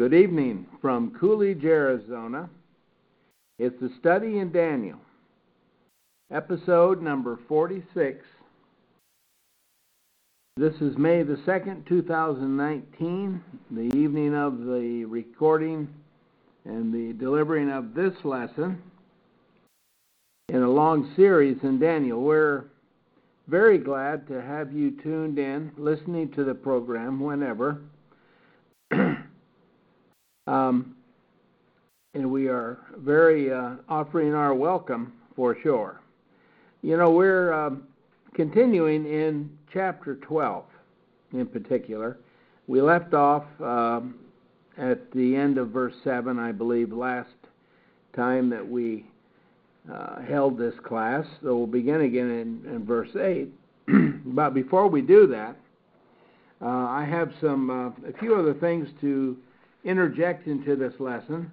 Good evening from Coolidge, Arizona. It's the study in Daniel, episode number 46. This is May the 2nd, 2019, the evening of the recording and the delivering of this lesson in a long series in Daniel. We're very glad to have you tuned in, listening to the program whenever. Um, and we are very uh, offering our welcome for sure. You know, we're um, continuing in chapter 12 in particular. We left off um, at the end of verse 7, I believe, last time that we uh, held this class. So we'll begin again in, in verse 8. but before we do that, uh, I have some uh, a few other things to interject into this lesson.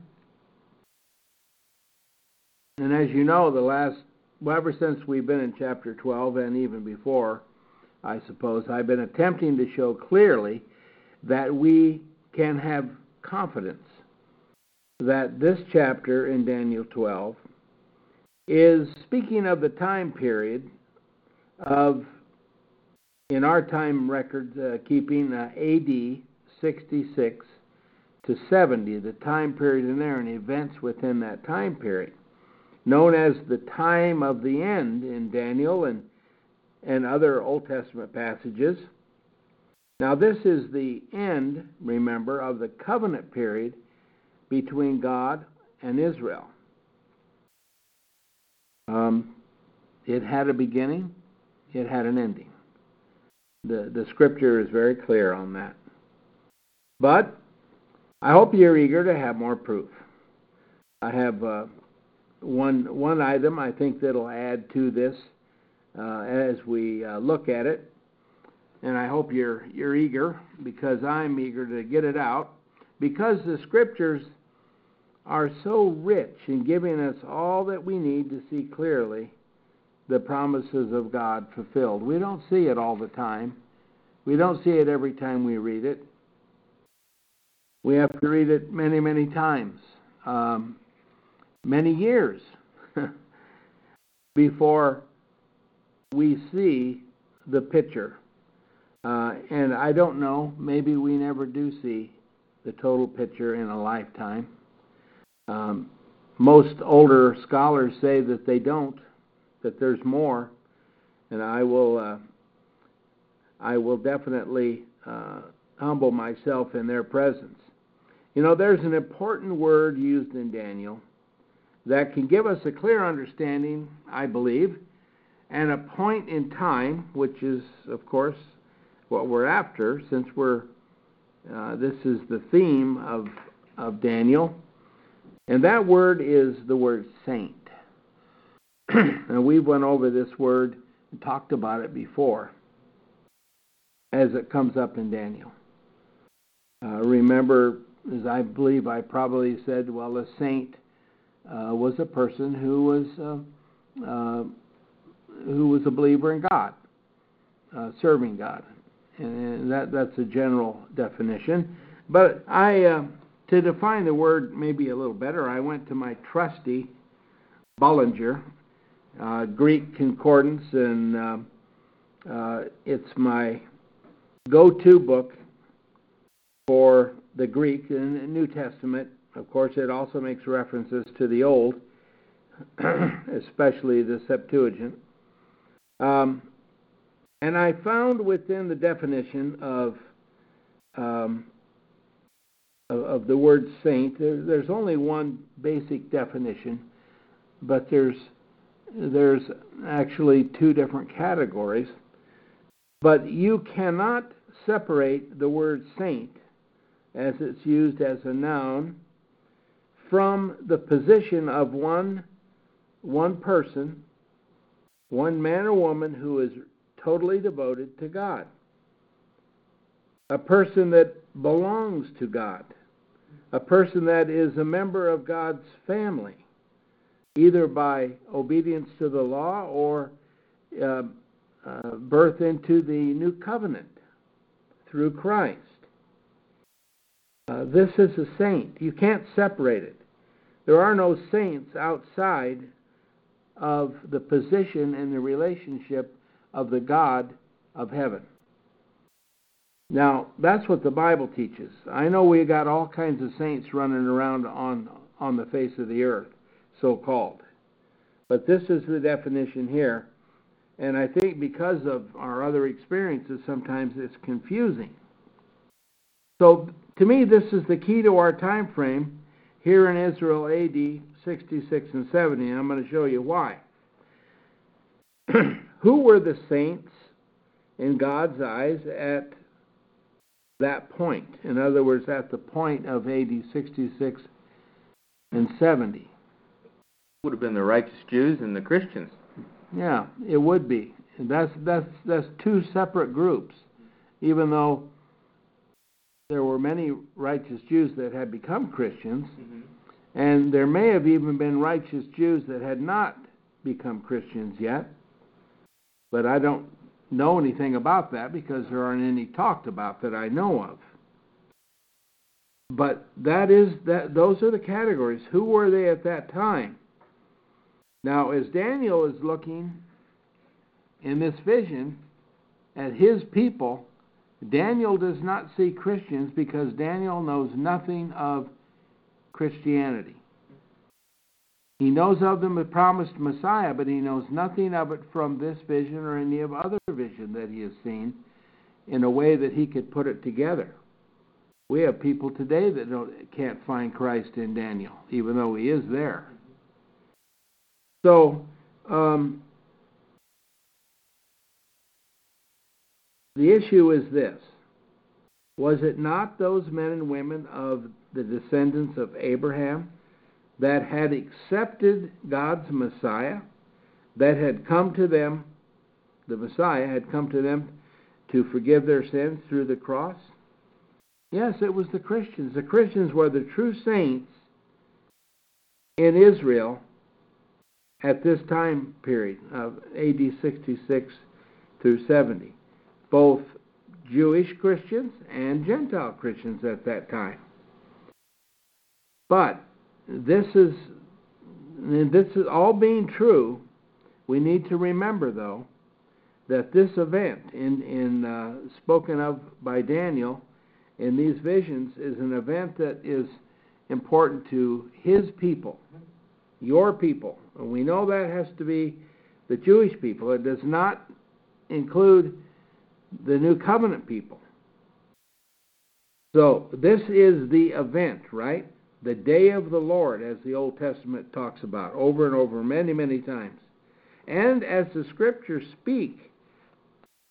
And as you know, the last well, ever since we've been in chapter 12 and even before, I suppose, I've been attempting to show clearly that we can have confidence that this chapter in Daniel 12 is speaking of the time period of, in our time record uh, keeping, uh, AD 66 to 70, the time period in there and events within that time period, known as the time of the end in Daniel and, and other Old Testament passages. Now, this is the end, remember, of the covenant period between God and Israel. Um, it had a beginning, it had an ending. The, the scripture is very clear on that. But I hope you're eager to have more proof. I have uh, one one item I think that'll add to this uh, as we uh, look at it, and I hope you're you're eager because I'm eager to get it out because the scriptures are so rich in giving us all that we need to see clearly the promises of God fulfilled. We don't see it all the time. We don't see it every time we read it. We have to read it many, many times, um, many years before we see the picture. Uh, and I don't know, maybe we never do see the total picture in a lifetime. Um, most older scholars say that they don't, that there's more, and I will, uh, I will definitely uh, humble myself in their presence. You know, there's an important word used in Daniel that can give us a clear understanding, I believe, and a point in time, which is, of course, what we're after, since we're uh, this is the theme of of Daniel. And that word is the word saint. and we've went over this word and talked about it before as it comes up in Daniel. Uh, remember, as I believe I probably said, well, a saint uh, was a person who was uh, uh who was a believer in God, uh, serving God, and that that's a general definition. But I uh, to define the word maybe a little better, I went to my trusty Bullinger uh, Greek concordance, and it's my go-to book for the Greek and New Testament. Of course, it also makes references to the Old, especially the Septuagint. Um, and I found within the definition of um, of, of the word saint, there, there's only one basic definition, but there's there's actually two different categories. But you cannot separate the word saint, as it's used as a noun, from the position of one one person, one man or woman who is totally devoted to God. A person that belongs to God a person that is a member of God's family, either by obedience to the law or uh, uh, birth into the new covenant through Christ. Uh, this is a saint. You can't separate it. There are no saints outside of the position and the relationship of the God of heaven. Now, that's what the Bible teaches. I know we got all kinds of saints running around on on the face of the earth, so called. But this is the definition here. And I think because of our other experiences, sometimes it's confusing. So, to me, this is the key to our time frame here in Israel AD 66 and 70, and I'm going to show you why. Who were the saints in God's eyes at that point? In other words, at the point of AD 66 and 70. Would have been the righteous Jews and the Christians. Yeah, it would be. That's that's that's two separate groups, even though there were many righteous Jews that had become Christians, mm-hmm. and there may have even been righteous Jews that had not become Christians yet. But I don't know anything about that because there aren't any talked about that I know of. But that is that those are the categories. Who were they at that time? Now, as Daniel is looking in this vision at his people, Daniel does not see Christians because Daniel knows nothing of Christianity. He knows of the promised Messiah, but he knows nothing of it from this vision or any of other vision that he has seen in a way that he could put it together. We have people today that don't, can't find Christ in Daniel, even though he is there. So, um, the issue is this Was it not those men and women of the descendants of Abraham that had accepted God's Messiah, that had come to them, the Messiah had come to them to forgive their sins through the cross? Yes, it was the Christians. The Christians were the true saints in Israel at this time period of AD 66 through 70, both Jewish Christians and Gentile Christians at that time. But this is this is all being true. We need to remember, though, that this event, in in uh, spoken of by Daniel in these visions, is an event that is important to his people, your people. And we know that has to be the Jewish people. It does not include the New Covenant people. So this is the event, right? The day of the Lord, as the Old Testament talks about over and over many, many times. And as the scriptures speak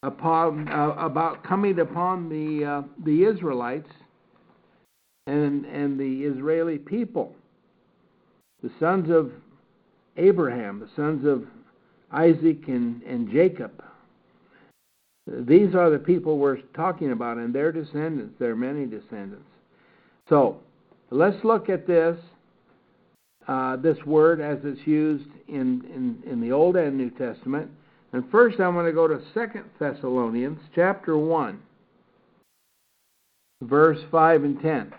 upon uh, about coming upon the uh, the Israelites and and the Israeli people, the sons of Abraham, the sons of Isaac and, and Jacob. These are the people we're talking about, and their descendants. There are many descendants. So let's look at this uh, this word as it's used in, in, in the Old and New Testament. And first, I'm going to go to Second Thessalonians chapter 1, verse 5 and 10.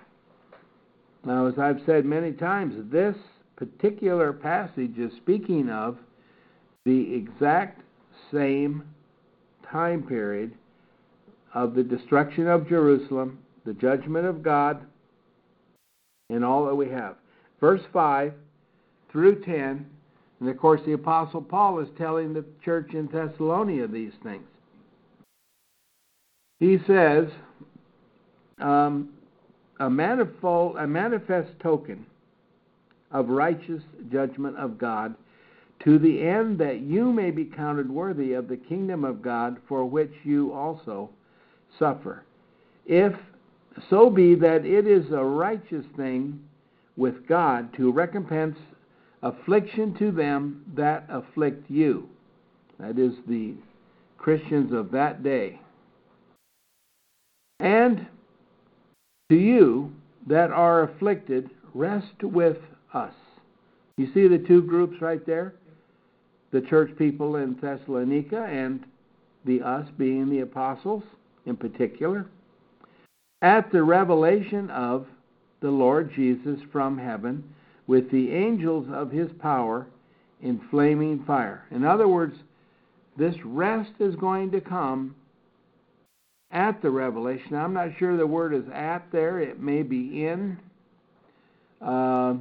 Now, as I've said many times, this particular passage is speaking of the exact same time period of the destruction of Jerusalem, the judgment of God, and all that we have. Verse 5 through 10, and of course, the Apostle Paul is telling the church in Thessalonica these things. He says, um, a, manifold, a manifest token of righteous judgment of God, to the end that you may be counted worthy of the kingdom of God for which you also suffer. If so be that it is a righteous thing with God to recompense affliction to them that afflict you. That is the Christians of that day. And to you that are afflicted, rest with us. You see the two groups right there? The church people in Thessalonica and the us being the apostles in particular. at the revelation of the Lord Jesus from heaven with the angels of his power in flaming fire. In other words, this rest is going to come at the revelation. I'm not sure the word is at there, it may be in. Uh,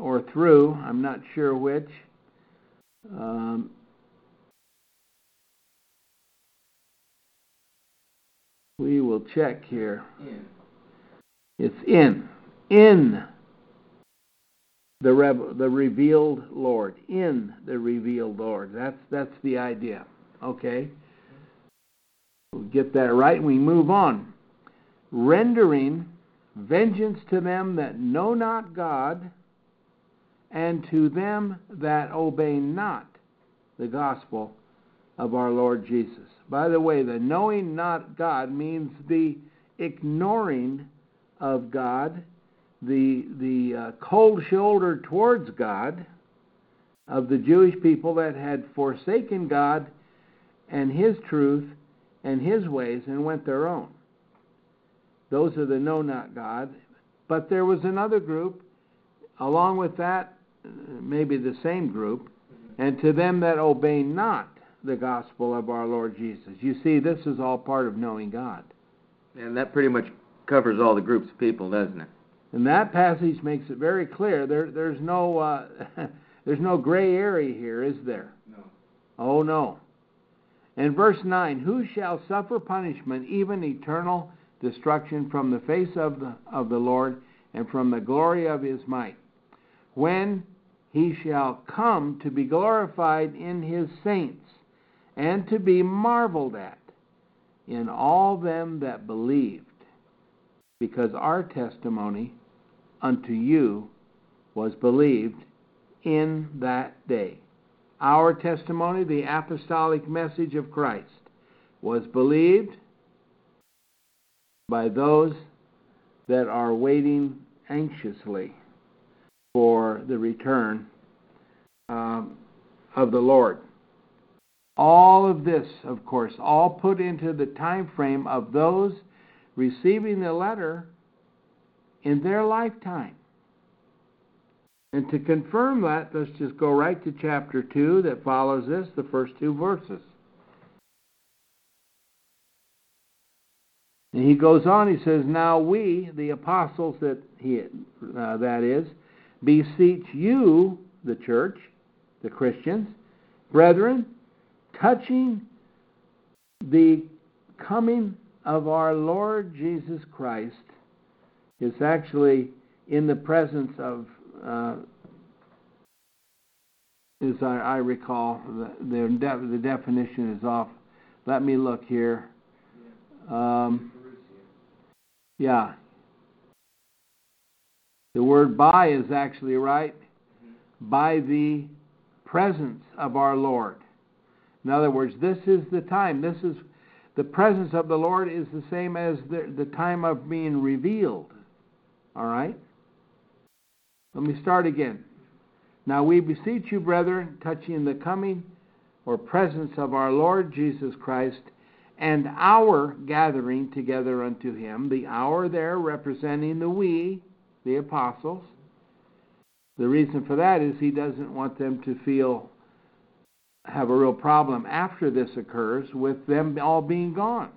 or through, I'm not sure which. Um, we will check here. In. It's in. In the rev- the revealed Lord. In the revealed Lord. That's that's the idea. Okay? We'll get that right and we move on. Rendering vengeance to them that know not God and to them that obey not the gospel of our Lord Jesus. By the way, the knowing not God means the ignoring of God, the the uh, cold shoulder towards God of the Jewish people that had forsaken God and His truth and His ways and went their own. Those are the know not God. But there was another group, along with that, maybe the same group, and to them that obey not the gospel of our Lord Jesus. You see, this is all part of knowing God. And that pretty much covers all the groups of people, doesn't it? And that passage makes it very clear. There, there's no, uh, there's no gray area here, is there? No. Oh no. In verse nine, who shall suffer punishment, even eternal destruction, from the face of the of the Lord and from the glory of His might, when He shall come to be glorified in His saints, and to be marveled at in all them that believed, because our testimony unto you was believed in that day. Our testimony, the apostolic message of Christ, was believed by those that are waiting anxiously for the return um, of the Lord. All of this, of course, all put into the time frame of those receiving the letter in their lifetime. And to confirm that, let's just go right to chapter 2 that follows this, the first two verses. And he goes on, he says, Now we, the apostles that he uh, that is, beseech you, the church, the Christians, brethren, touching the coming of our Lord Jesus Christ is actually in the presence of, uh, as I, I recall, the, the, the definition is off. Let me look here. Um, yeah. The word by is actually right. Mm-hmm. By the presence of our Lord. In other words, this is the time. This is the presence of the Lord is the same as the, the time of being revealed. All right? Let me start again. Now we beseech you, brethren, touching the coming or presence of our Lord Jesus Christ and our gathering together unto him, the hour there representing the we, the apostles. The reason for that is he doesn't want them to feel have a real problem after this occurs with them all being gone.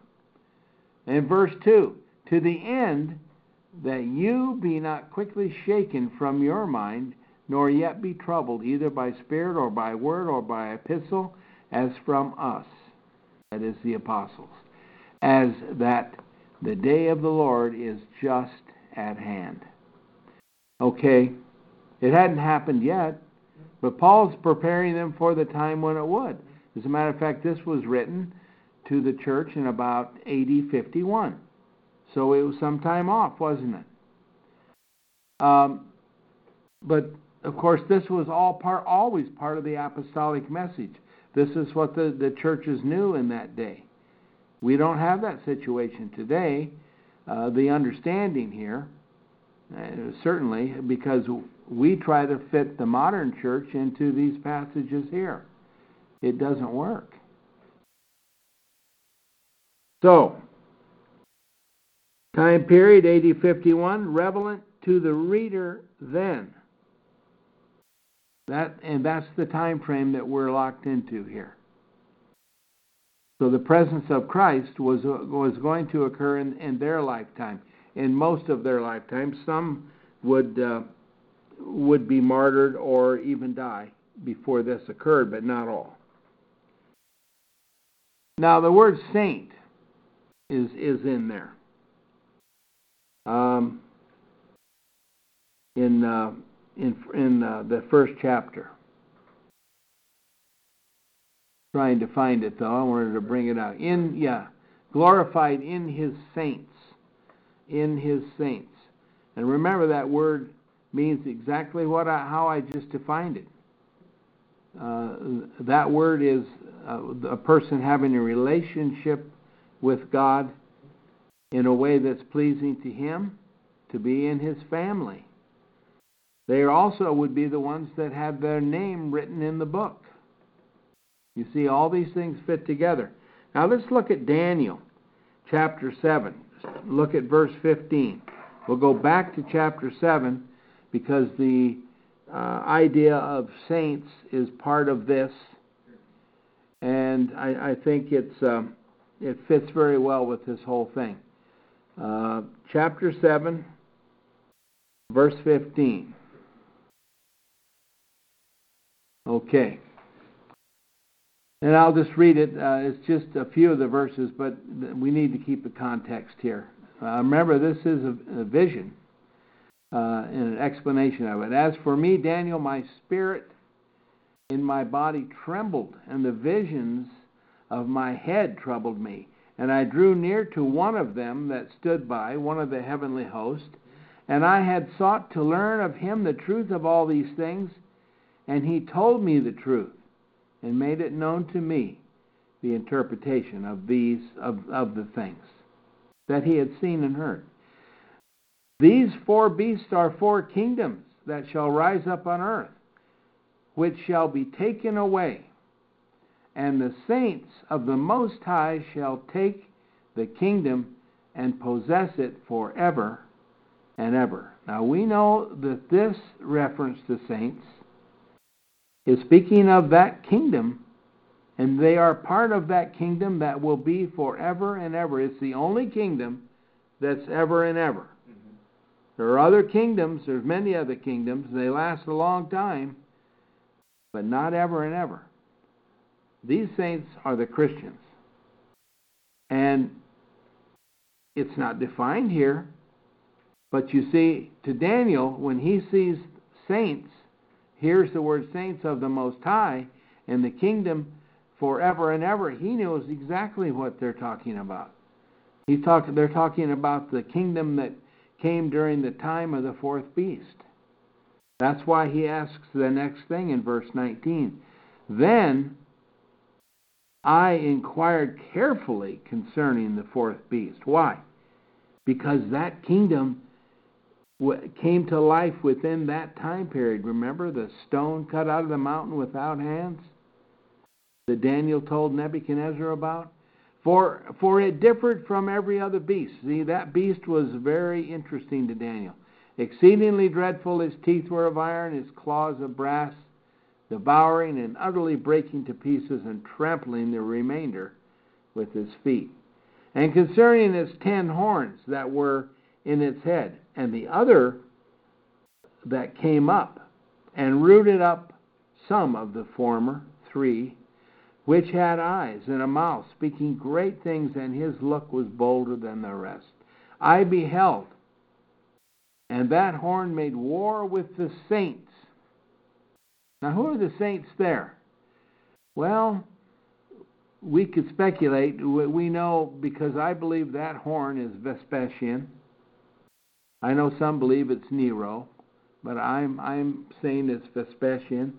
In verse 2, to the end that you be not quickly shaken from your mind, nor yet be troubled, either by spirit or by word or by epistle, as from us, that is, the apostles, as that the day of the Lord is just at hand. Okay, it hadn't happened yet, but Paul's preparing them for the time when it would. As a matter of fact, this was written to the church in about AD 51. So it was some time off, wasn't it? Um, but of course, this was all part, always part of the apostolic message. This is what the, the churches knew in that day. We don't have that situation today. Uh, the understanding here, Uh, certainly, because we try to fit the modern church into these passages here. It doesn't work. So, Time period AD 51, relevant to the reader then. That and that's the time frame that we're locked into here. So the presence of Christ was was going to occur in, in their lifetime, in most of their lifetime. Some would uh, would be martyred or even die before this occurred, but not all. Now the word saint is is in there. Um, in uh, in in uh, the first chapter. Trying to find it though, I wanted to bring it out. In yeah, glorified in His saints, in His saints, and remember that word means exactly what I, how I just defined it. Uh, that word is uh, a person having a relationship with God in a way that's pleasing to Him, to be in His family. They also would be the ones that have their name written in the book. You see, all these things fit together. Now let's look at Daniel chapter 7. Look at verse 15. We'll go back to chapter 7 because the uh, idea of saints is part of this, and I, I think it's um, it fits very well with this whole thing. Uh, chapter 7, verse 15. Okay. And I'll just read it. Uh, it's just a few of the verses, but we need to keep the context here. Uh, remember, this is a, a vision uh, and an explanation of it. As for me, Daniel, my spirit in my body trembled, and the visions of my head troubled me. And I drew near to one of them that stood by, one of the heavenly host, and I had sought to learn of him the truth of all these things. And he told me the truth and made it known to me the interpretation of these of, of the things that he had seen and heard. These four beasts are four kingdoms that shall rise up on earth, which shall be taken away, and the saints of the Most High shall take the kingdom and possess it forever and ever. Now we know that this reference to saints is speaking of that kingdom, and they are part of that kingdom that will be forever and ever. It's the only kingdom that's ever and ever. Mm-hmm. There are other kingdoms, there's many other kingdoms, they last a long time, but not ever and ever. These saints are the Christians. And it's not defined here, but you see, to Daniel, when he sees saints, hears the word saints of the Most High and the kingdom forever and ever, he knows exactly what they're talking about. He's talk, they're talking about the kingdom that came during the time of the fourth beast. That's why he asks the next thing in verse 19. Then I inquired carefully concerning the fourth beast. Why? Because that kingdom came to life within that time period. Remember the stone cut out of the mountain without hands that Daniel told Nebuchadnezzar about? For, for it differed from every other beast. See, that beast was very interesting to Daniel. Exceedingly dreadful, his teeth were of iron, his claws of brass, devouring and utterly breaking to pieces and trampling the remainder with his feet. And concerning its ten horns that were in its head, and the other that came up and rooted up some of the former three, which had eyes and a mouth, speaking great things, and his look was bolder than the rest. I beheld, and that horn made war with the saints. Now, who are the saints there? Well, we could speculate. We know because I believe that horn is Vespasian I know some believe it's Nero, but I'm I'm saying it's Vespasian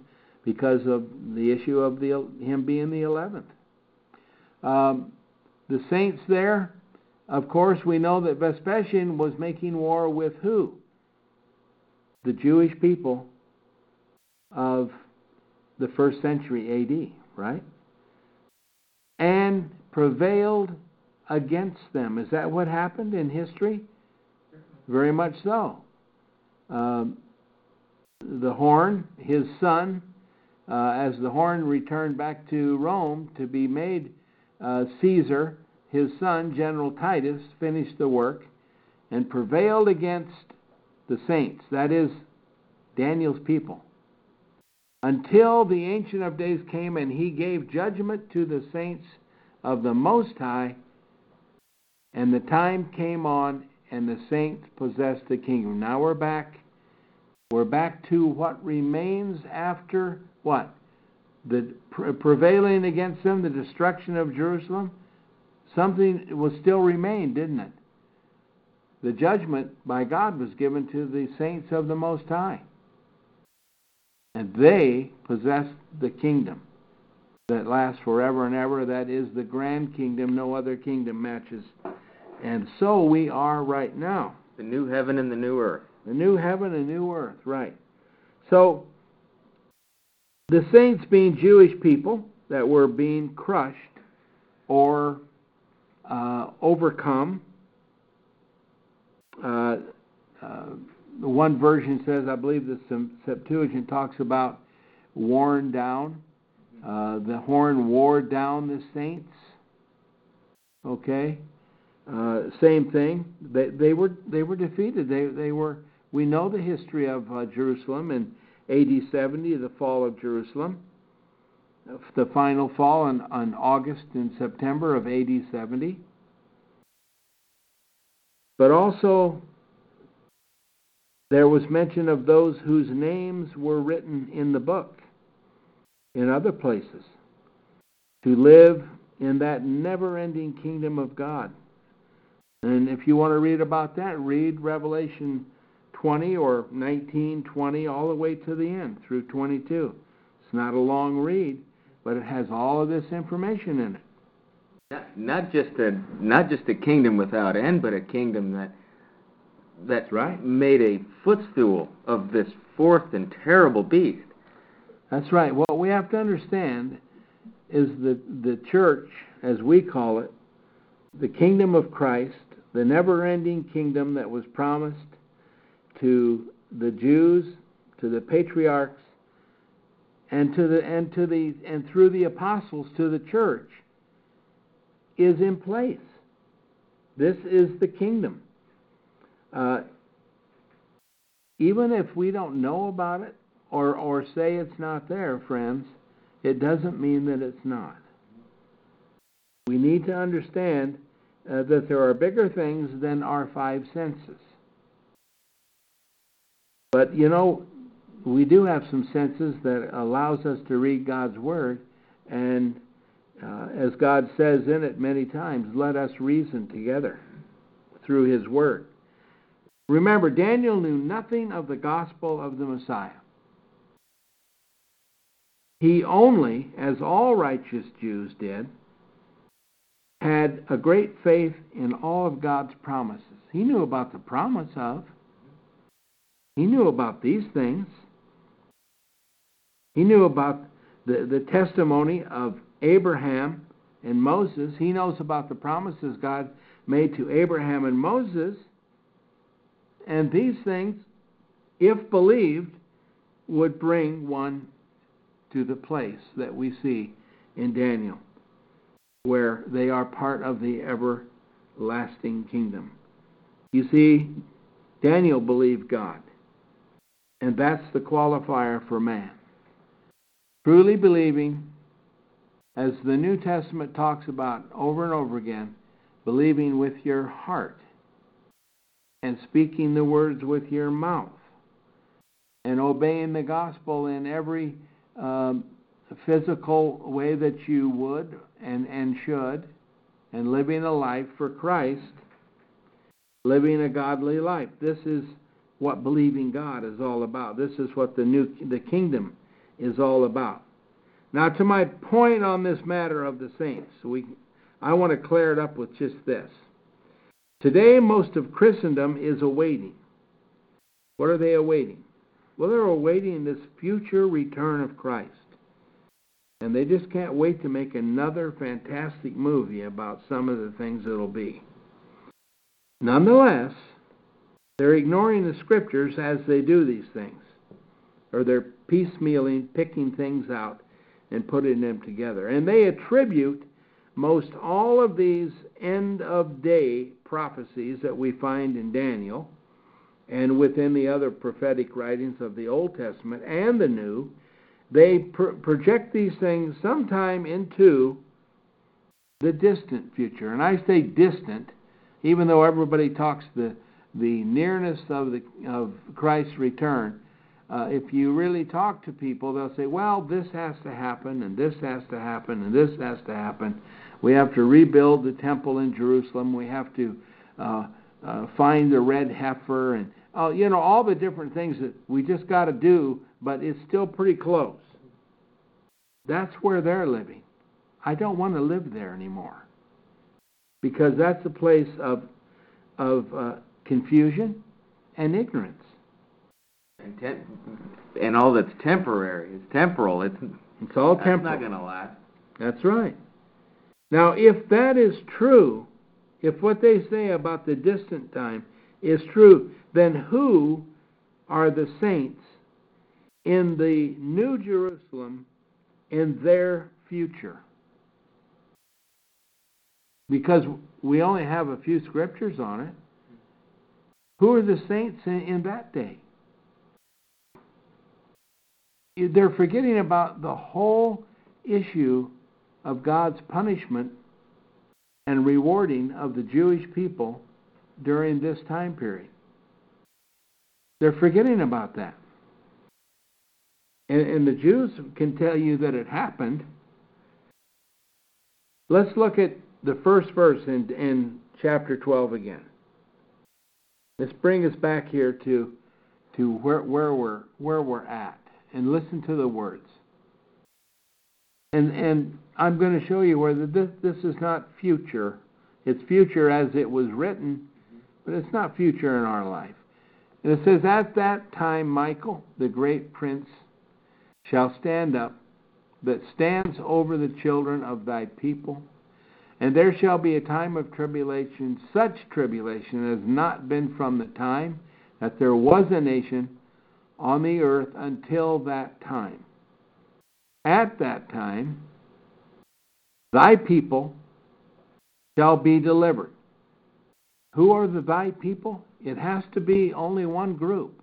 because of the issue of the him being the eleventh. Um, the saints there, of course, we know that Vespasian was making war with who? The Jewish people of the first century AD, right? And prevailed against them. Is that what happened in history? Very much so. Um, the horn, his son, uh, as the horn returned back to Rome to be made uh, Caesar, his son, General Titus, finished the work and prevailed against the saints, that is, Daniel's people, until the Ancient of Days came and he gave judgment to the saints of the Most High, and the time came on and the saints possessed the kingdom. Now we're back. We're back to what remains after what? The prevailing against them, the destruction of Jerusalem. Something will still remain, didn't it? The judgment by God was given to the saints of the Most High. And they possess the kingdom that lasts forever and ever. That is the grand kingdom. No other kingdom matches. And so we are right now. The new heaven and the new earth. The new heaven and new earth, right. So, the saints being Jewish people that were being crushed or uh, overcome. Uh, uh, one version says, I believe the Septuagint talks about worn down. Uh, the horn wore down the saints. Okay, uh, same thing. They they were they were defeated. They they were. We know the history of uh, Jerusalem in AD 70, the fall of Jerusalem. The final fall on, on August and September of AD 70. But also there was mention of those whose names were written in the book in other places to live in that never ending kingdom of God. And if you want to read about that, read Revelation 20 or 19, 20, all the way to the end through 22. It's not a long read, but it has all of this information in it. Not, not just a not just a kingdom without end, but a kingdom that that's right. made a footstool of this fourth and terrible beast. That's right. What we have to understand is that the church, as we call it, the kingdom of Christ, the never ending kingdom that was promised to the Jews, to the patriarchs, and to the and to the and through the apostles to the church is in place. This is the kingdom. Uh, even if we don't know about it or, or say it's not there, friends, it doesn't mean that it's not. We need to understand uh, that there are bigger things than our five senses. But you know, we do have some senses that allows us to read God's word, and uh, as God says in it many times, let us reason together through His word. Remember, Daniel knew nothing of the gospel of the Messiah. He only, as all righteous Jews did, had a great faith in all of God's promises. He knew about the promise of, he knew about these things. He knew about the, the testimony of Abraham and Moses. He knows about the promises God made to Abraham and Moses. And these things, if believed, would bring one to the place that we see in Daniel, where they are part of the everlasting kingdom. You see, Daniel believed God, and that's the qualifier for man. Truly believing, as the New Testament talks about over and over again, believing with your heart and speaking the words with your mouth and obeying the gospel in every um, physical way that you would and, and should, and living a life for Christ, living a godly life. This is what believing God is all about. This is what the new the kingdom is all about. Now, to my point on this matter of the saints, we I want to clear it up with just this. Today, most of Christendom is awaiting. What are they awaiting? Well, they're awaiting this future return of Christ. And they just can't wait to make another fantastic movie about some of the things that'll be. Nonetheless, they're ignoring the scriptures as they do these things, or they're piecemealing, picking things out, and putting them together. And they attribute most all of these end of day prophecies that we find in Daniel and within the other prophetic writings of the Old Testament and the New, they pr- project these things sometime into the distant future. And I say distant, even though everybody talks the the nearness of the of Christ's return. Uh, if you really talk to people, they'll say, "Well, this has to happen, and this has to happen, and this has to happen. We have to rebuild the temple in Jerusalem. We have to uh, uh, find the red heifer, and uh, you know all the different things that we just got to do, but it's still pretty close. That's where they're living. I don't want to live there anymore because that's a place of of uh, confusion and ignorance. And, ten- and all that's temporary is temporal. It's It's all that's temporal. not going to last. That's right. Now, if that is true, if what they say about the distant time is true, then who are the saints in the New Jerusalem in their future? Because we only have a few scriptures on it. Who are the saints in, in that day? They're forgetting about the whole issue of God's punishment and rewarding of the Jewish people during this time period. They're forgetting about that. And, and the Jews can tell you that it happened. Let's look at the first verse in, in chapter 12 again. Let's bring us back here to, to where, where, we're, where we're at and listen to the words. And, and I'm going to show you where the, this, this is not future. It's future as it was written, but it's not future in our life. And it says, At that time, Michael, the great prince, shall stand up, that stands over the children of thy people. And there shall be a time of tribulation, such tribulation as not been from the time that there was a nation on the earth until that time. At that time, thy people shall be delivered. Who are the thy people? It has to be only one group.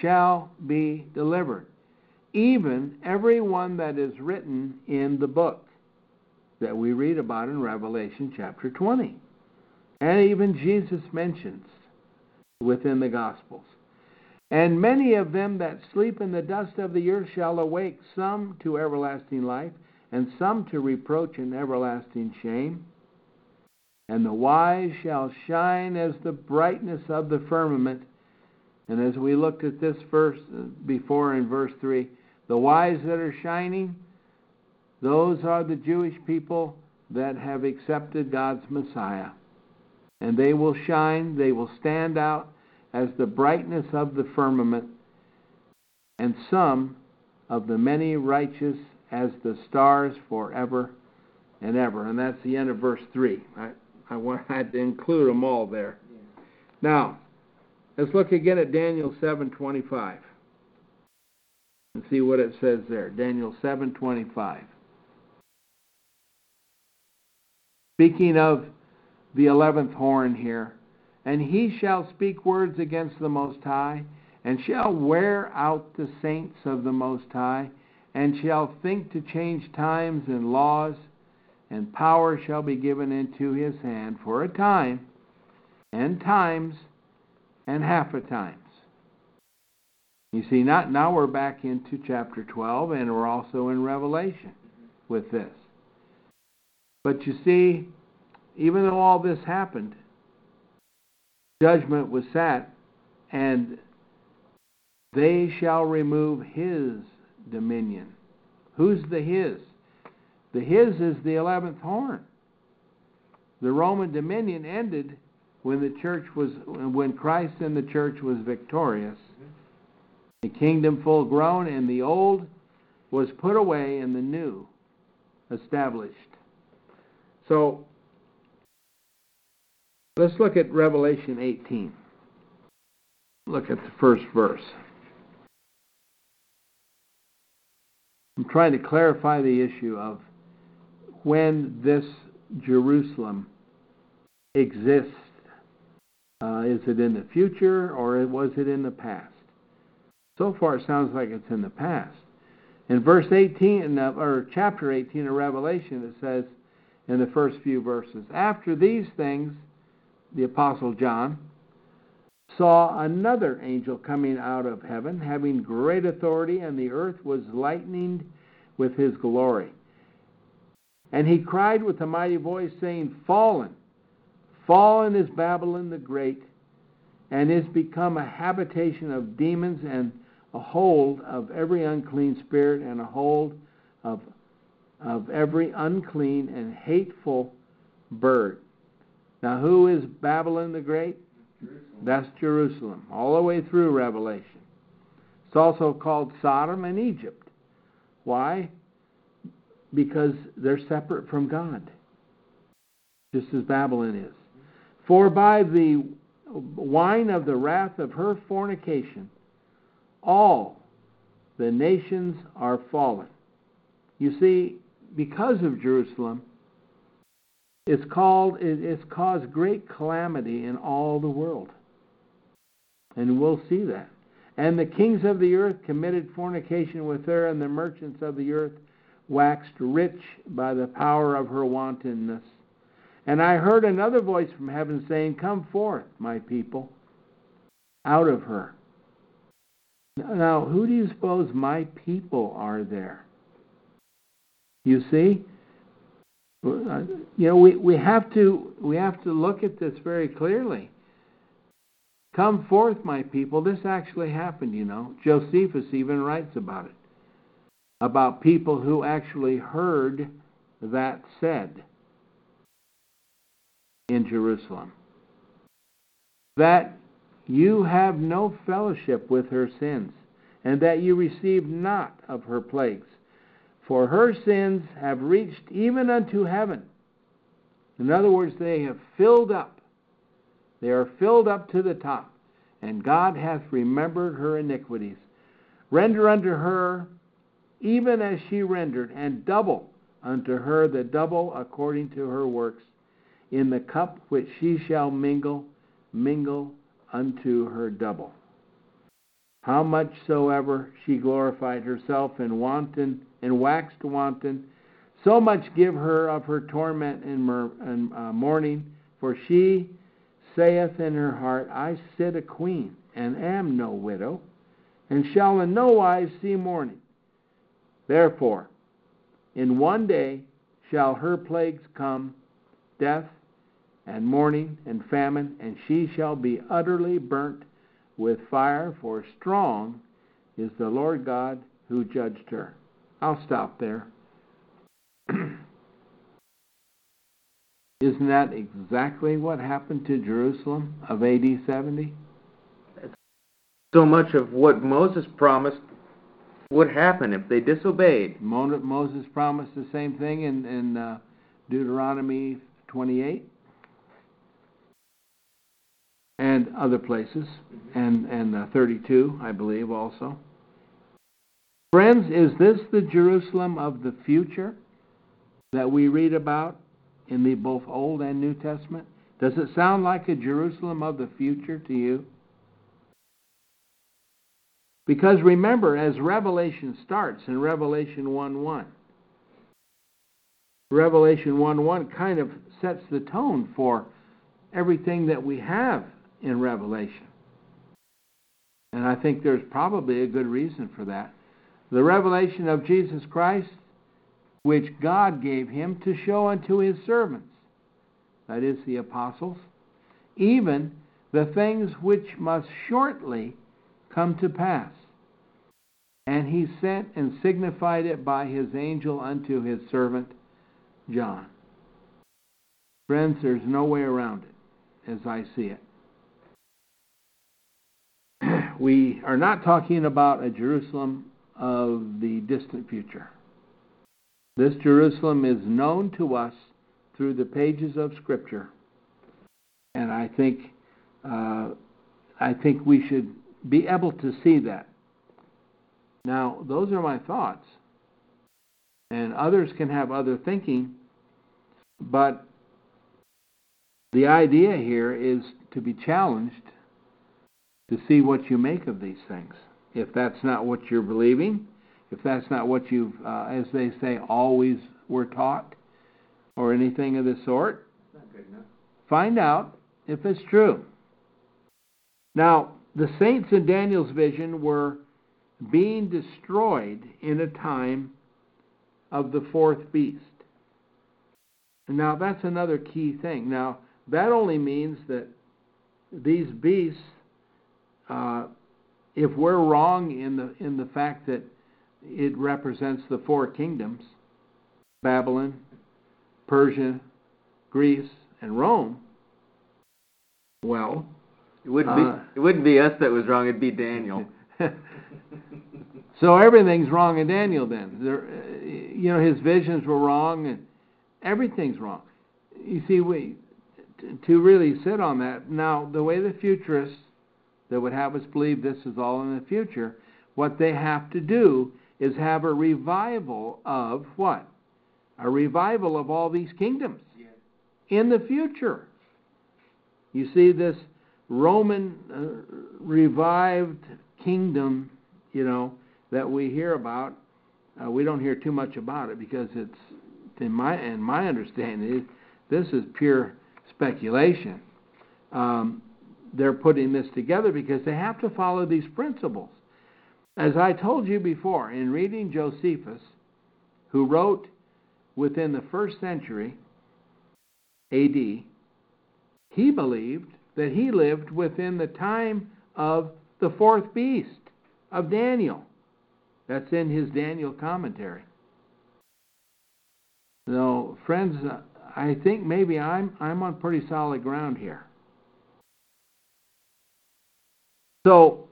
Shall be delivered. Even every one that is written in the book that we read about in Revelation chapter 20. And even Jesus mentions within the Gospels. And many of them that sleep in the dust of the earth shall awake, some to everlasting life, and some to reproach and everlasting shame. And the wise shall shine as the brightness of the firmament. And as we looked at this verse uh, before in verse 3, the wise that are shining, those are the Jewish people that have accepted God's Messiah. And they will shine, they will stand out as the brightness of the firmament, and some of the many righteous as the stars forever and ever. And that's the end of verse 3. I, I wanted to include them all there. Now, let's look again at Daniel 7:25 and see what it says there. Daniel 7:25. Speaking of the eleventh horn here, and he shall speak words against the Most High, and shall wear out the saints of the Most High, and shall think to change times and laws, and power shall be given into his hand for a time, and times, and half a times. You see, not now we're back into chapter 12, and we're also in Revelation with this. But you see, even though all this happened, judgment was set, and they shall remove his dominion. Who's the his? The his is the eleventh horn. The Roman dominion ended when the church was when Christ and the church was victorious. The kingdom full grown, and the old was put away and the new established. So let's look at Revelation 18. Look at the first verse. I'm trying to clarify the issue of when this Jerusalem exists. Uh, is it in the future or was it in the past? So far, it sounds like it's in the past. In verse 18, or chapter 18 of Revelation, it says in the first few verses, After these things, the Apostle John saw another angel coming out of heaven, having great authority, and the earth was lightened with his glory. And he cried with a mighty voice, saying, Fallen, fallen is Babylon the Great, and is become a habitation of demons and a hold of every unclean spirit and a hold of, of every unclean and hateful bird. Now, who is Babylon the Great? Jerusalem. That's Jerusalem, all the way through Revelation. It's also called Sodom and Egypt. Why? Because they're separate from God, just as Babylon is. For by the wine of the wrath of her fornication, all the nations are fallen. You see, because of Jerusalem, it's called it's caused great calamity in all the world. And we'll see that. And the kings of the earth committed fornication with her, and the merchants of the earth waxed rich by the power of her wantonness. And I heard another voice from heaven saying, Come forth, my people, out of her. Now, who do you suppose my people are there? You see? Uh, you know, we, we have to we have to look at this very clearly. Come forth, my people. This actually happened, you know. Josephus even writes about it. About people who actually heard that said in Jerusalem. That you have no fellowship with her sins, and that you receive not of her plagues. For her sins have reached even unto heaven. In other words, they have filled up. They are filled up to the top, and God hath remembered her iniquities. Render unto her even as she rendered, and double unto her the double according to her works. In the cup which she shall mingle, mingle unto her double. How much soever she glorified herself in wanton and waxed wanton, so much give her of her torment and, uh, mourning, for she saith in her heart, I sit a queen, and am no widow, and shall in no wise see mourning. Therefore, in one day shall her plagues come, death, and mourning, and famine, and she shall be utterly burnt with fire, for strong is the Lord God who judged her. I'll stop there. Isn't that exactly what happened to Jerusalem of AD 70? So much of what Moses promised would happen if they disobeyed. Moses promised the same thing in, in uh, Deuteronomy 28 and other places, and, and uh, 32, I believe, also. Friends, is this the Jerusalem of the future that we read about in the both Old and New Testament? Does it sound like a Jerusalem of the future to you? Because remember, as Revelation starts in Revelation 1 1, Revelation 1 1 kind of sets the tone for everything that we have in Revelation. And I think there's probably a good reason for that. The revelation of Jesus Christ, which God gave him to show unto his servants, that is, the apostles, even the things which must shortly come to pass. And he sent and signified it by his angel unto his servant John. Friends, there's no way around it as I see it we are not talking about a Jerusalem of the distant future. This Jerusalem is known to us through the pages of Scripture, and I think uh, I think we should be able to see that. Now, those are my thoughts, and others can have other thinking, but the idea here is to be challenged to see what you make of these things. If that's not what you're believing, if that's not what you've, uh, as they say, always were taught, or anything of the sort, find out if it's true. Now, the saints in Daniel's vision were being destroyed in a time of the fourth beast. Now, that's another key thing. Now, that only means that these beasts, uh, if we're wrong in the in the fact that it represents the four kingdoms, Babylon, Persia, Greece, and Rome. Well, it wouldn't be uh, it wouldn't be us that was wrong. It'd be Daniel. so everything's wrong in Daniel. Then, there, uh, you know, his visions were wrong, and everything's wrong. You see, we to really sit on that. Now, the way the futurists that would have us believe this is all in the future, what they have to do is have a revival of what? A revival of all these kingdoms in the future. You see, this Roman uh, revived kingdom, you know, that we hear about, uh, we don't hear too much about it because it's, in my in my understanding, this is pure speculation. Um, they're putting this together because they have to follow these principles. As I told you before, in reading Josephus, who wrote within the first century AD, he believed that he lived within the time of the fourth beast of Daniel. That's in his Daniel commentary. So, friends, I think maybe I'm I'm on pretty solid ground here. So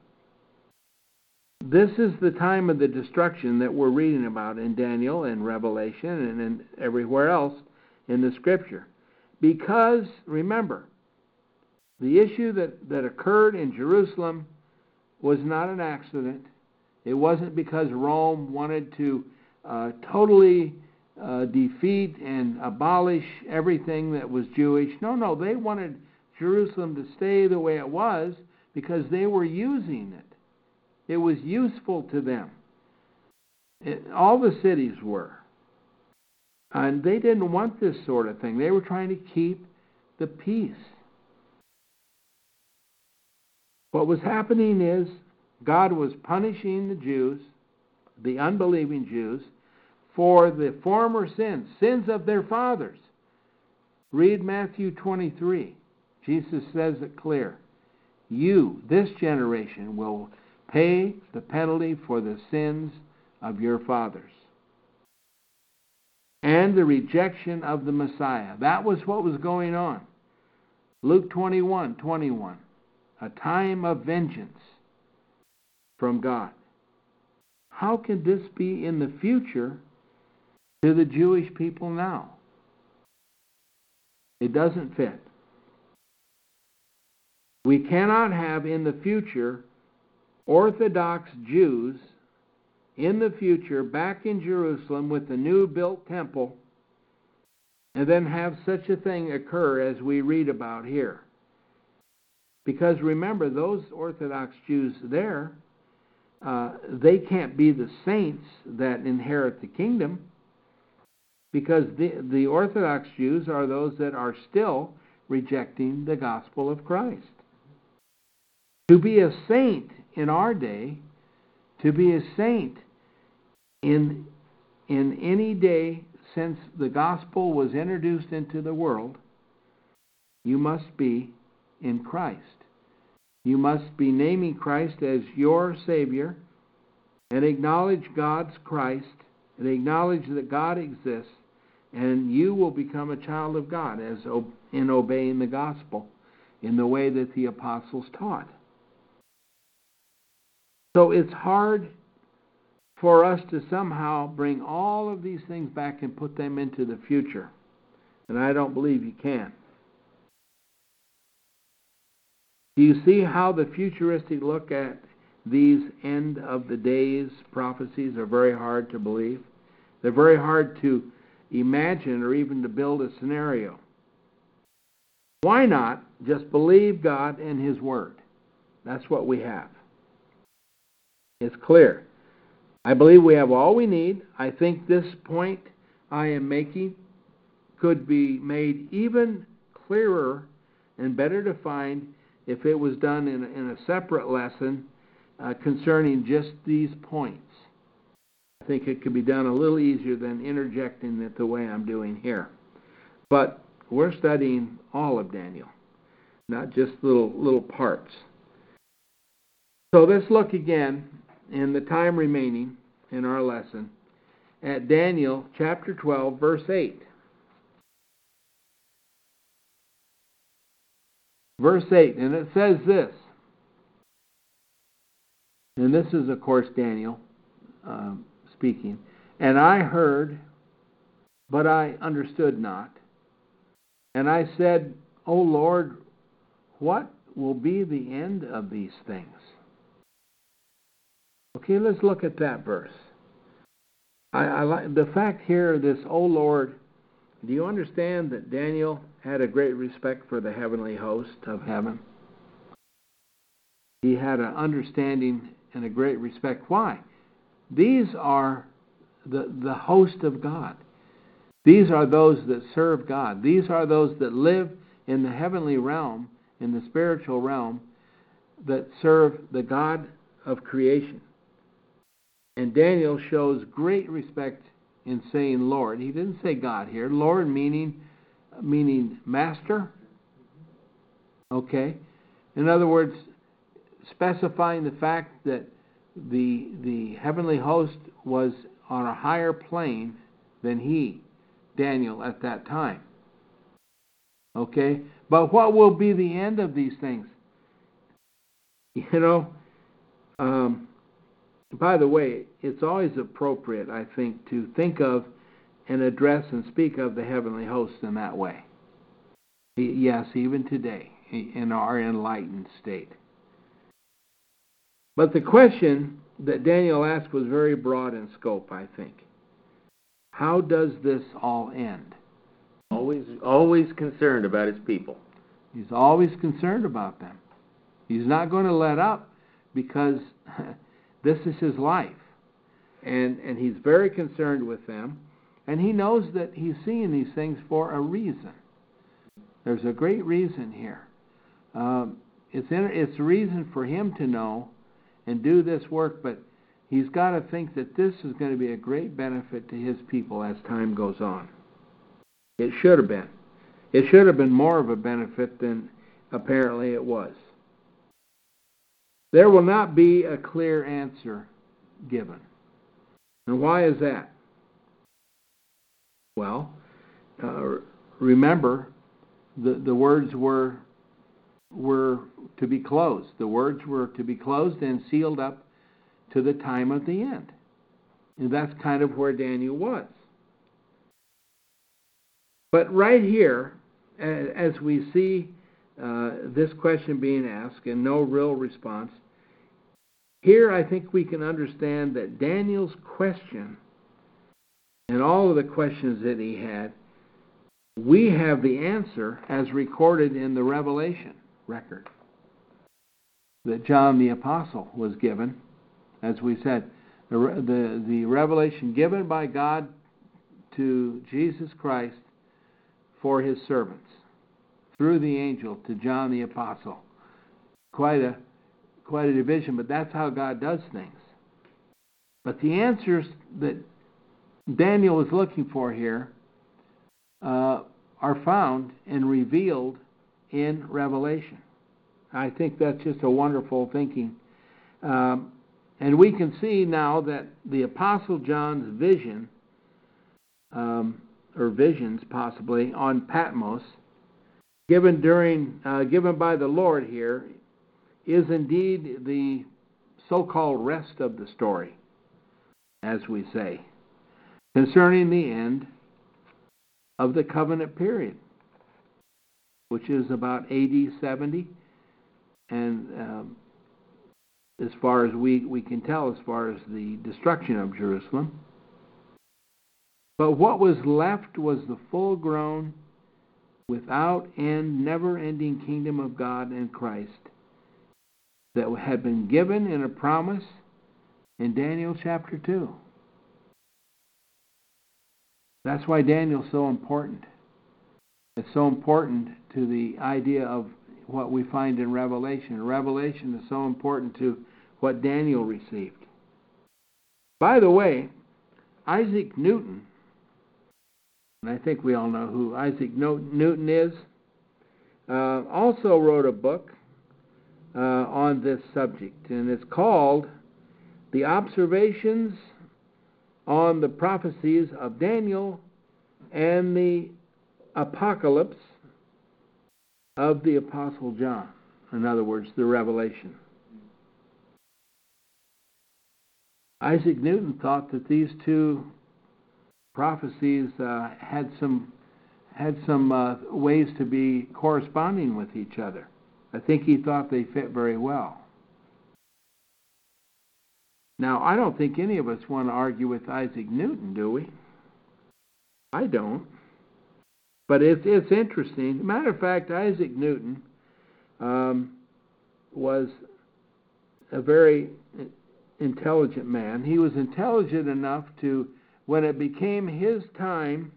this is the time of the destruction that we're reading about in Daniel and Revelation and in everywhere else in the scripture. Because remember, the issue that, that occurred in Jerusalem was not an accident. It wasn't because Rome wanted to uh, totally uh, defeat and abolish everything that was Jewish. No, no, they wanted Jerusalem to stay the way it was because they were using it. It was useful to them. It, all the cities were. And they didn't want this sort of thing. They were trying to keep the peace. What was happening is God was punishing the Jews, the unbelieving Jews, for the former sins, sins of their fathers. Read Matthew 23. Jesus says it clear. You, this generation, will pay the penalty for the sins of your fathers. And the rejection of the Messiah. That was what was going on. Luke 21 21. A time of vengeance from God. How can this be in the future to the Jewish people now. It doesn't fit. We cannot have in the future Orthodox Jews in the future back in Jerusalem with the new built temple and then have such a thing occur as we read about here. Because remember, those Orthodox Jews there, uh, they can't be the saints that inherit the kingdom because the, the Orthodox Jews are those that are still rejecting the gospel of Christ. To be a saint in our day, to be a saint in, in any day since the gospel was introduced into the world, you must be in Christ. You must be naming Christ as your Savior and acknowledge God's Christ and acknowledge that God exists and you will become a child of God as in obeying the gospel in the way that the apostles taught. So it's hard for us to somehow bring all of these things back and put them into the future. And I don't believe you can. Do you see how the futuristic look at these end of the days prophecies are very hard to believe? They're very hard to imagine or even to build a scenario. Why not just believe God and His Word? That's what we have. It's clear. I believe we have all we need. I think this point I am making could be made even clearer and better defined if it was done in a, in a separate lesson uh, concerning just these points. I think it could be done a little easier than interjecting it the way I'm doing here. But we're studying all of Daniel, not just little little parts. So let's look again in the time remaining in our lesson at Daniel chapter 12 verse 8. Verse 8, and it says this. And this is, of course, Daniel uh, speaking. And I heard, but I understood not. And I said, O Lord, what will be the end of these things? Okay, let's look at that verse. I, I like the fact here, this, O Lord, do you understand that Daniel had a great respect for the heavenly host of heaven? He had an understanding and a great respect. Why? These are the, the host of God. These are those that serve God. These are those that live in the heavenly realm, in the spiritual realm, that serve the God of creation. And Daniel shows great respect in saying Lord. He didn't say God here. Lord meaning meaning master. Okay? In other words, specifying the fact that the the heavenly host was on a higher plane than he, Daniel, at that time. Okay? But what will be the end of these things? You know, um, by the way, it's always appropriate, I think, to think of and address and speak of the heavenly host in that way. Yes, even today, in our enlightened state. But the question that Daniel asked was very broad in scope, I think. How does this all end? Always, always concerned about his people. He's always concerned about them. He's not going to let up because this is his life. And, and he's very concerned with them. And he knows that he's seeing these things for a reason. There's a great reason here. Um, it's, in, it's a reason for him to know and do this work, but he's got to think that this is going to be a great benefit to his people as time goes on. It should have been. It should have been more of a benefit than apparently it was. There will not be a clear answer given. And why is that? Well, uh, remember, the, the words were were to be closed. The words were to be closed and sealed up to the time of the end. And that's kind of where Daniel was. But right here, as we see uh, this question being asked and no real response, here I think we can understand that Daniel's question and all of the questions that he had, we have the answer as recorded in the Revelation record that John the Apostle was given. As we said, the, the, the revelation given by God to Jesus Christ for his servants through the angel to John the Apostle. Quite a quite a division, but that's how God does things. But the answers that Daniel is looking for here uh, are found and revealed in Revelation. I think that's just a wonderful thinking. Um, and we can see now that the Apostle John's vision, um, or visions possibly, on Patmos, given during uh, given by the Lord here, is indeed the so-called rest of the story. as we say, concerning the end of the covenant period, which is about AD 70. And um, as far as we, we can tell, as far as the destruction of Jerusalem. But what was left was the full grown, without end, never ending kingdom of God and Christ that had been given in a promise in Daniel chapter 2. That's why Daniel's so important. It's so important to the idea of what we find in Revelation. Revelation is so important to what Daniel received. By the way, Isaac Newton, I think we all know who Isaac Newton is, uh, also wrote a book uh, on this subject, and it's called The Observations on the Prophecies of Daniel and the Apocalypse of the Apostle John. In other words, the Revelation. Isaac Newton thought that these two prophecies uh, had some had some uh, ways to be corresponding with each other. I think he thought they fit very well. Now, I don't think any of us want to argue with Isaac Newton, do we? I don't. But it's it's interesting. Matter of fact, Isaac Newton um, was a very intelligent man. He was intelligent enough to, when it became his time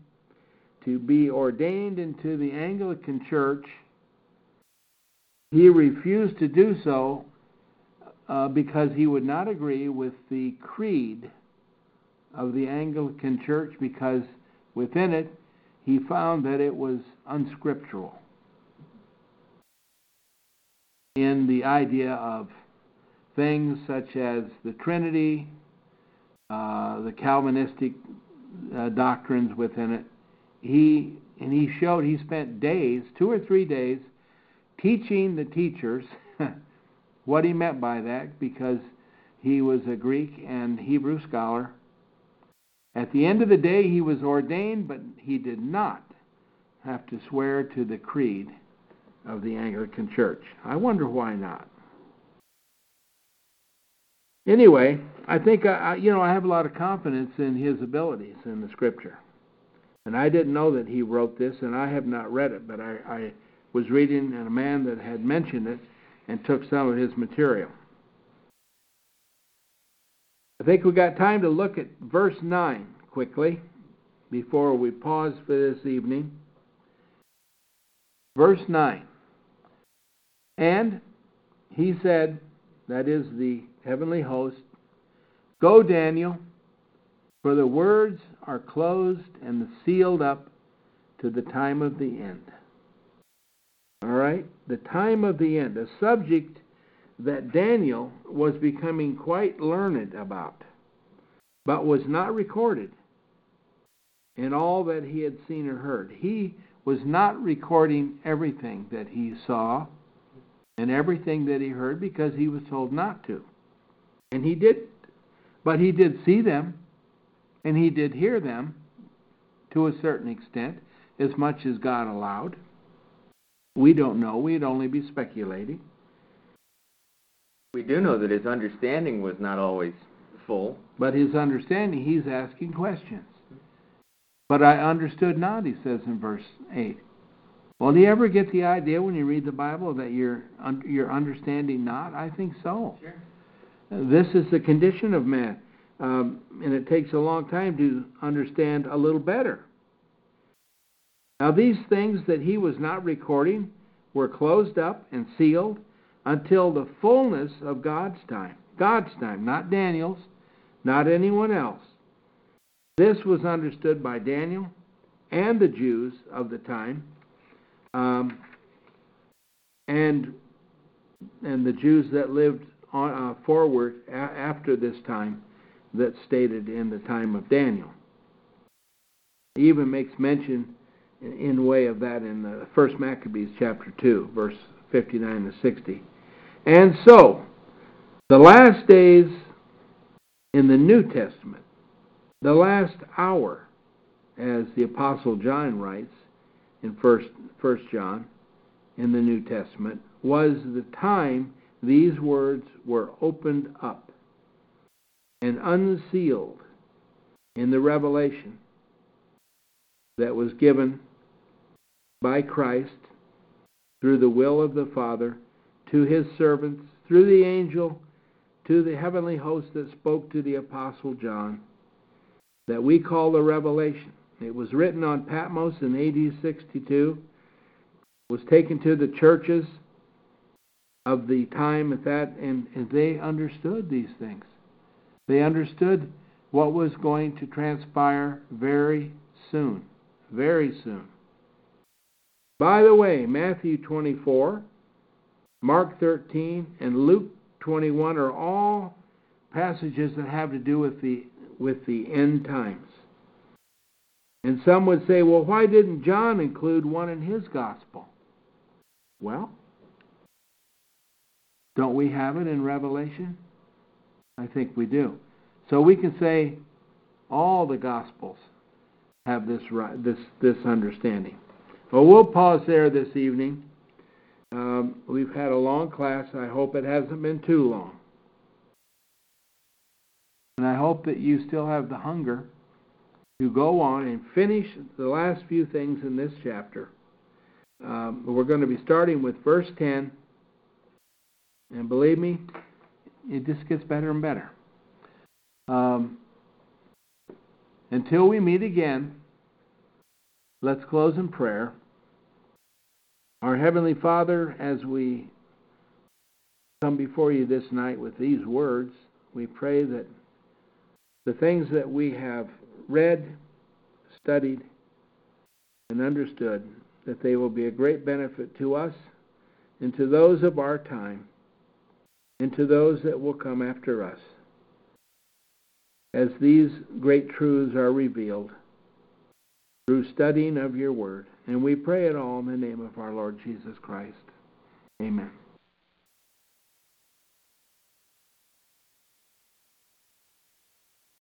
to be ordained into the Anglican Church, he refused to do so uh, because he would not agree with the creed of the Anglican Church because within it he found that it was unscriptural in the idea of things such as the Trinity, uh, the Calvinistic uh, doctrines within it. He and he showed he spent days, two or three days, teaching the teachers what he meant by that because he was a Greek and Hebrew scholar. At the end of the day, he was ordained, but he did not have to swear to the creed of the Anglican Church. I wonder why not. Anyway, I think I, you know I have a lot of confidence in his abilities in the Scripture, and I didn't know that he wrote this, and I have not read it, but I, I was reading and a man that had mentioned it and took some of his material. I think we got time to look at verse 9 quickly before we pause for this evening. Verse 9. And he said, that is the heavenly host, Go, Daniel, for the words are closed and sealed up to the time of the end. All right? The time of the end, a subject that Daniel was becoming quite learned about, but was not recorded in all that he had seen or heard. He was not recording everything that he saw and everything that he heard because he was told not to. And he did. But he did see them, and he did hear them to a certain extent, as much as God allowed. We don't know. We'd only be speculating. We do know that his understanding was not always full. But his understanding, he's asking questions. But I understood not, he says in verse 8. Well, do you ever get the idea when you read the Bible that you're, you're understanding not? I think so. Sure. This is the condition of man. Um, and it takes a long time to understand a little better. Now, these things that he was not recording were closed up and sealed until the fullness of God's time. God's time, not Daniel's, not anyone else. This was understood by Daniel and the Jews of the time, um, and and the Jews that lived uh, forward a- after this time that's stated in the time of Daniel. He even makes mention in, in way of that in the First Maccabees chapter two, verse fifty-nine to sixty. And so, the last days in the New Testament, The last hour, as the Apostle John writes in First, First John in the New Testament, was the time these words were opened up and unsealed in the revelation that was given by Christ through the will of the Father to his servants, through the angel, to the heavenly host that spoke to the Apostle John, that we call the Revelation. It was written on Patmos in AD 62, was taken to the churches of the time at that, and, and they understood these things. They understood what was going to transpire very soon. Very soon. By the way, Matthew 24, Mark 13, and Luke 21 are all passages that have to do with the with the end times. And some would say, well, why didn't John include one in his gospel? Well, don't we have it in Revelation? I think we do. So we can say all the gospels have this this this understanding. Well, we'll pause there this evening. Um, we've had a long class. I hope it hasn't been too long. And I hope that you still have the hunger to go on and finish the last few things in this chapter. Um, we're going to be starting with verse 10. And believe me, it just gets better and better. Um, until we meet again, let's close in prayer. Our Heavenly Father, as we come before you this night with these words, we pray that the things that we have read, studied, and understood, that they will be a great benefit to us and to those of our time and to those that will come after us. As these great truths are revealed through studying of your word. And we pray it all in the name of our Lord Jesus Christ. Amen.